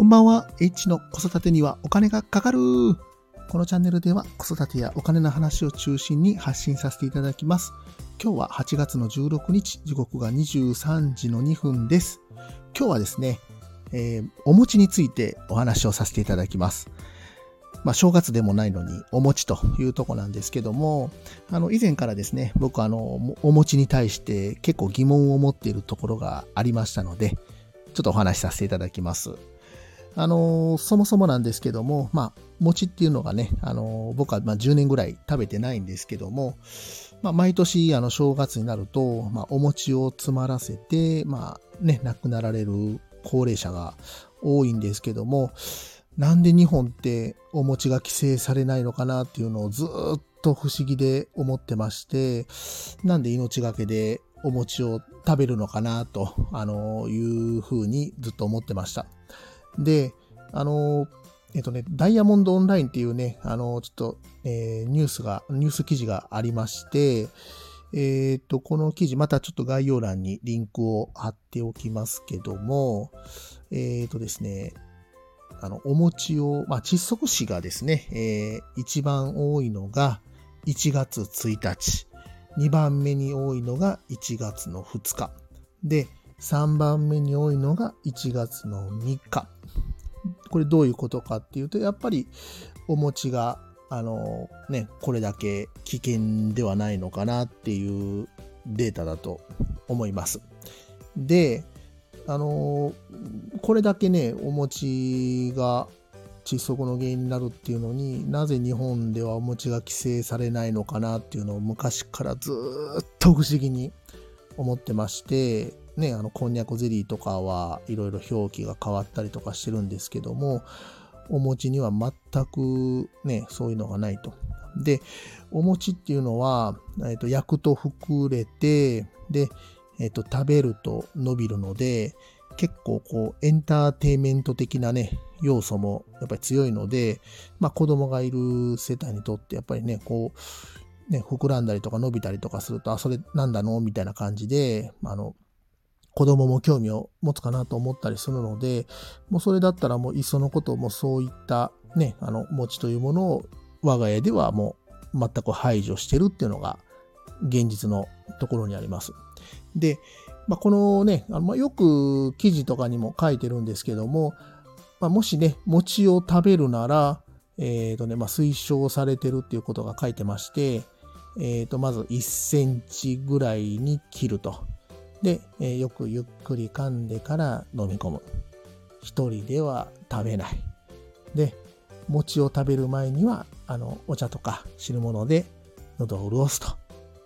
こんばんは。H の子育てにはお金がかかる。このチャンネルでは子育てやお金の話を中心に発信させていただきます。今日は8月の16日、時刻が23時の2分です。今日はですね、えー、お餅についてお話をさせていただきます。まあ、正月でもないのに、お餅というとこなんですけども、あの、以前からですね、僕あの、お餅に対して結構疑問を持っているところがありましたので、ちょっとお話しさせていただきます。あのそもそもなんですけども、まあ、餅っていうのがね、あの僕はま10年ぐらい食べてないんですけども、まあ、毎年、あの、正月になると、まあ、お餅を詰まらせて、まあ、ね、亡くなられる高齢者が多いんですけども、なんで日本ってお餅が規制されないのかなっていうのをずっと不思議で思ってまして、なんで命がけでお餅を食べるのかなと、あの、いうふうにずっと思ってました。で、あの、えっとね、ダイヤモンドオンラインっていうね、あの、ちょっと、えー、ニュースが、ニュース記事がありまして、えっ、と、この記事、またちょっと概要欄にリンクを貼っておきますけども、えっ、とですね、あの、お餅を、まあ、窒息死がですね、えー、一番多いのが1月1日、2番目に多いのが1月の2日、で、3番目に多いのが1月の3日。これどういうことかっていうと、やっぱりお餅が、あのね、これだけ危険ではないのかなっていうデータだと思います。で、あのこれだけね、お餅が窒息の原因になるっていうのになぜ日本ではお餅が規制されないのかなっていうのを昔からずっと不思議に思ってましてね、あの、こんにゃくゼリーとかはいろいろ表記が変わったりとかしてるんですけども、お餅には全くね、そういうのがないと。で、お餅っていうのは、えっ、と、焼くと膨れて、で、えっ、と、食べると伸びるので、結構こう、エンターテイメント的なね、要素もやっぱり強いので、まあ子供がいる世帯にとってやっぱりね、こう、ね、膨らんだりとか伸びたりとかすると、あ、それなんだの？みたいな感じで、あの、子供も興味を持つかなと思ったりするので、もうそれだったらもういっそのこともそういったね、あの、餅というものを我が家ではもう全く排除してるっていうのが現実のところにあります。で、まあ、このね、あのま、よく記事とかにも書いてるんですけども、まあ、もしね、餅を食べるなら、えっ、ー、とね、まあ、推奨されてるっていうことが書いてまして、えっ、ー、と、まず1センチぐらいに切ると。で、えー、よくゆっくり噛んでから飲み込む。一人では食べない。で、餅を食べる前には、あの、お茶とか汁物で喉を潤すと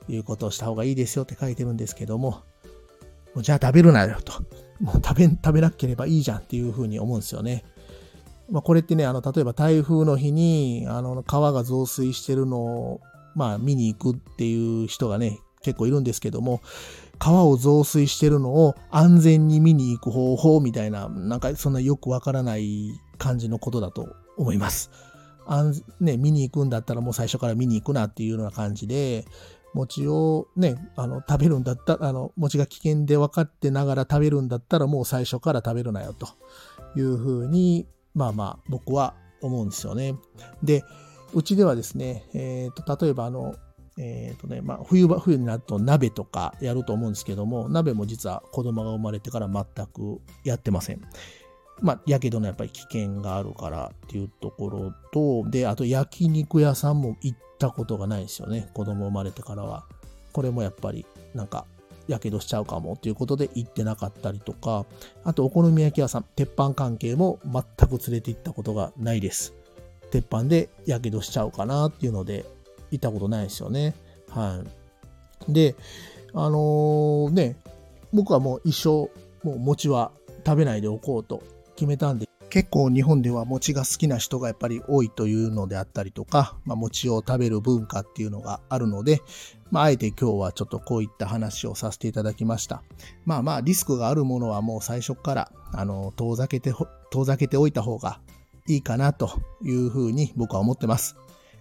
いうことをした方がいいですよって書いてるんですけども、じゃあ食べるなよと。もう食べ、食べなければいいじゃんっていうふうに思うんですよね。まあ、これってね、あの、例えば台風の日に、あの、川が増水してるのを、まあ、見に行くっていう人がね、結構いるんですけども、川を増水してるのを安全に見に行く方法みたいな、なんかそんなよくわからない感じのことだと思います。あんね、見に行くんだったらもう最初から見に行くなっていうような感じで、餅をね、あの、食べるんだったら、あの、餅が危険で分かってながら食べるんだったらもう最初から食べるなよというふうに、まあまあ僕は思うんですよね。で、うちではですね、えっ、ー、と、例えばあの、えっ、ー、とね、まあ、冬場、冬になると鍋とかやると思うんですけども、鍋も実は子供が生まれてから全くやってません。まあ、やけどのやっぱり危険があるからっていうところと、で、あと焼肉屋さんも行ったことがないですよね。子供生まれてからは。これもやっぱり、なんか、やけどしちゃうかもっていうことで行ってなかったりとか、あとお好み焼き屋さん、鉄板関係も全く連れて行ったことがないです。鉄板でやけどしちゃうかなっていうので行ったことないですよね。はい。で、あのー、ね、僕はもう一生、もう餅は食べないでおこうと決めたんで、結構日本では餅が好きな人がやっぱり多いというのであったりとか、まあ、餅を食べる文化っていうのがあるので、まあ、あえて今日はちょっとこういった話をさせていただきました。まあまあ、リスクがあるものはもう最初から、あの、遠ざけて、遠ざけておいた方がいいかなというふうに僕は思ってます。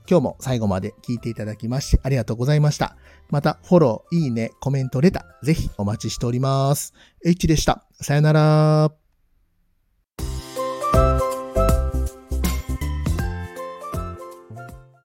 今日も最後まで聞いていただきましてありがとうございました。また、フォロー、いいね、コメント、レター、ぜひお待ちしております。H でした。さよなら。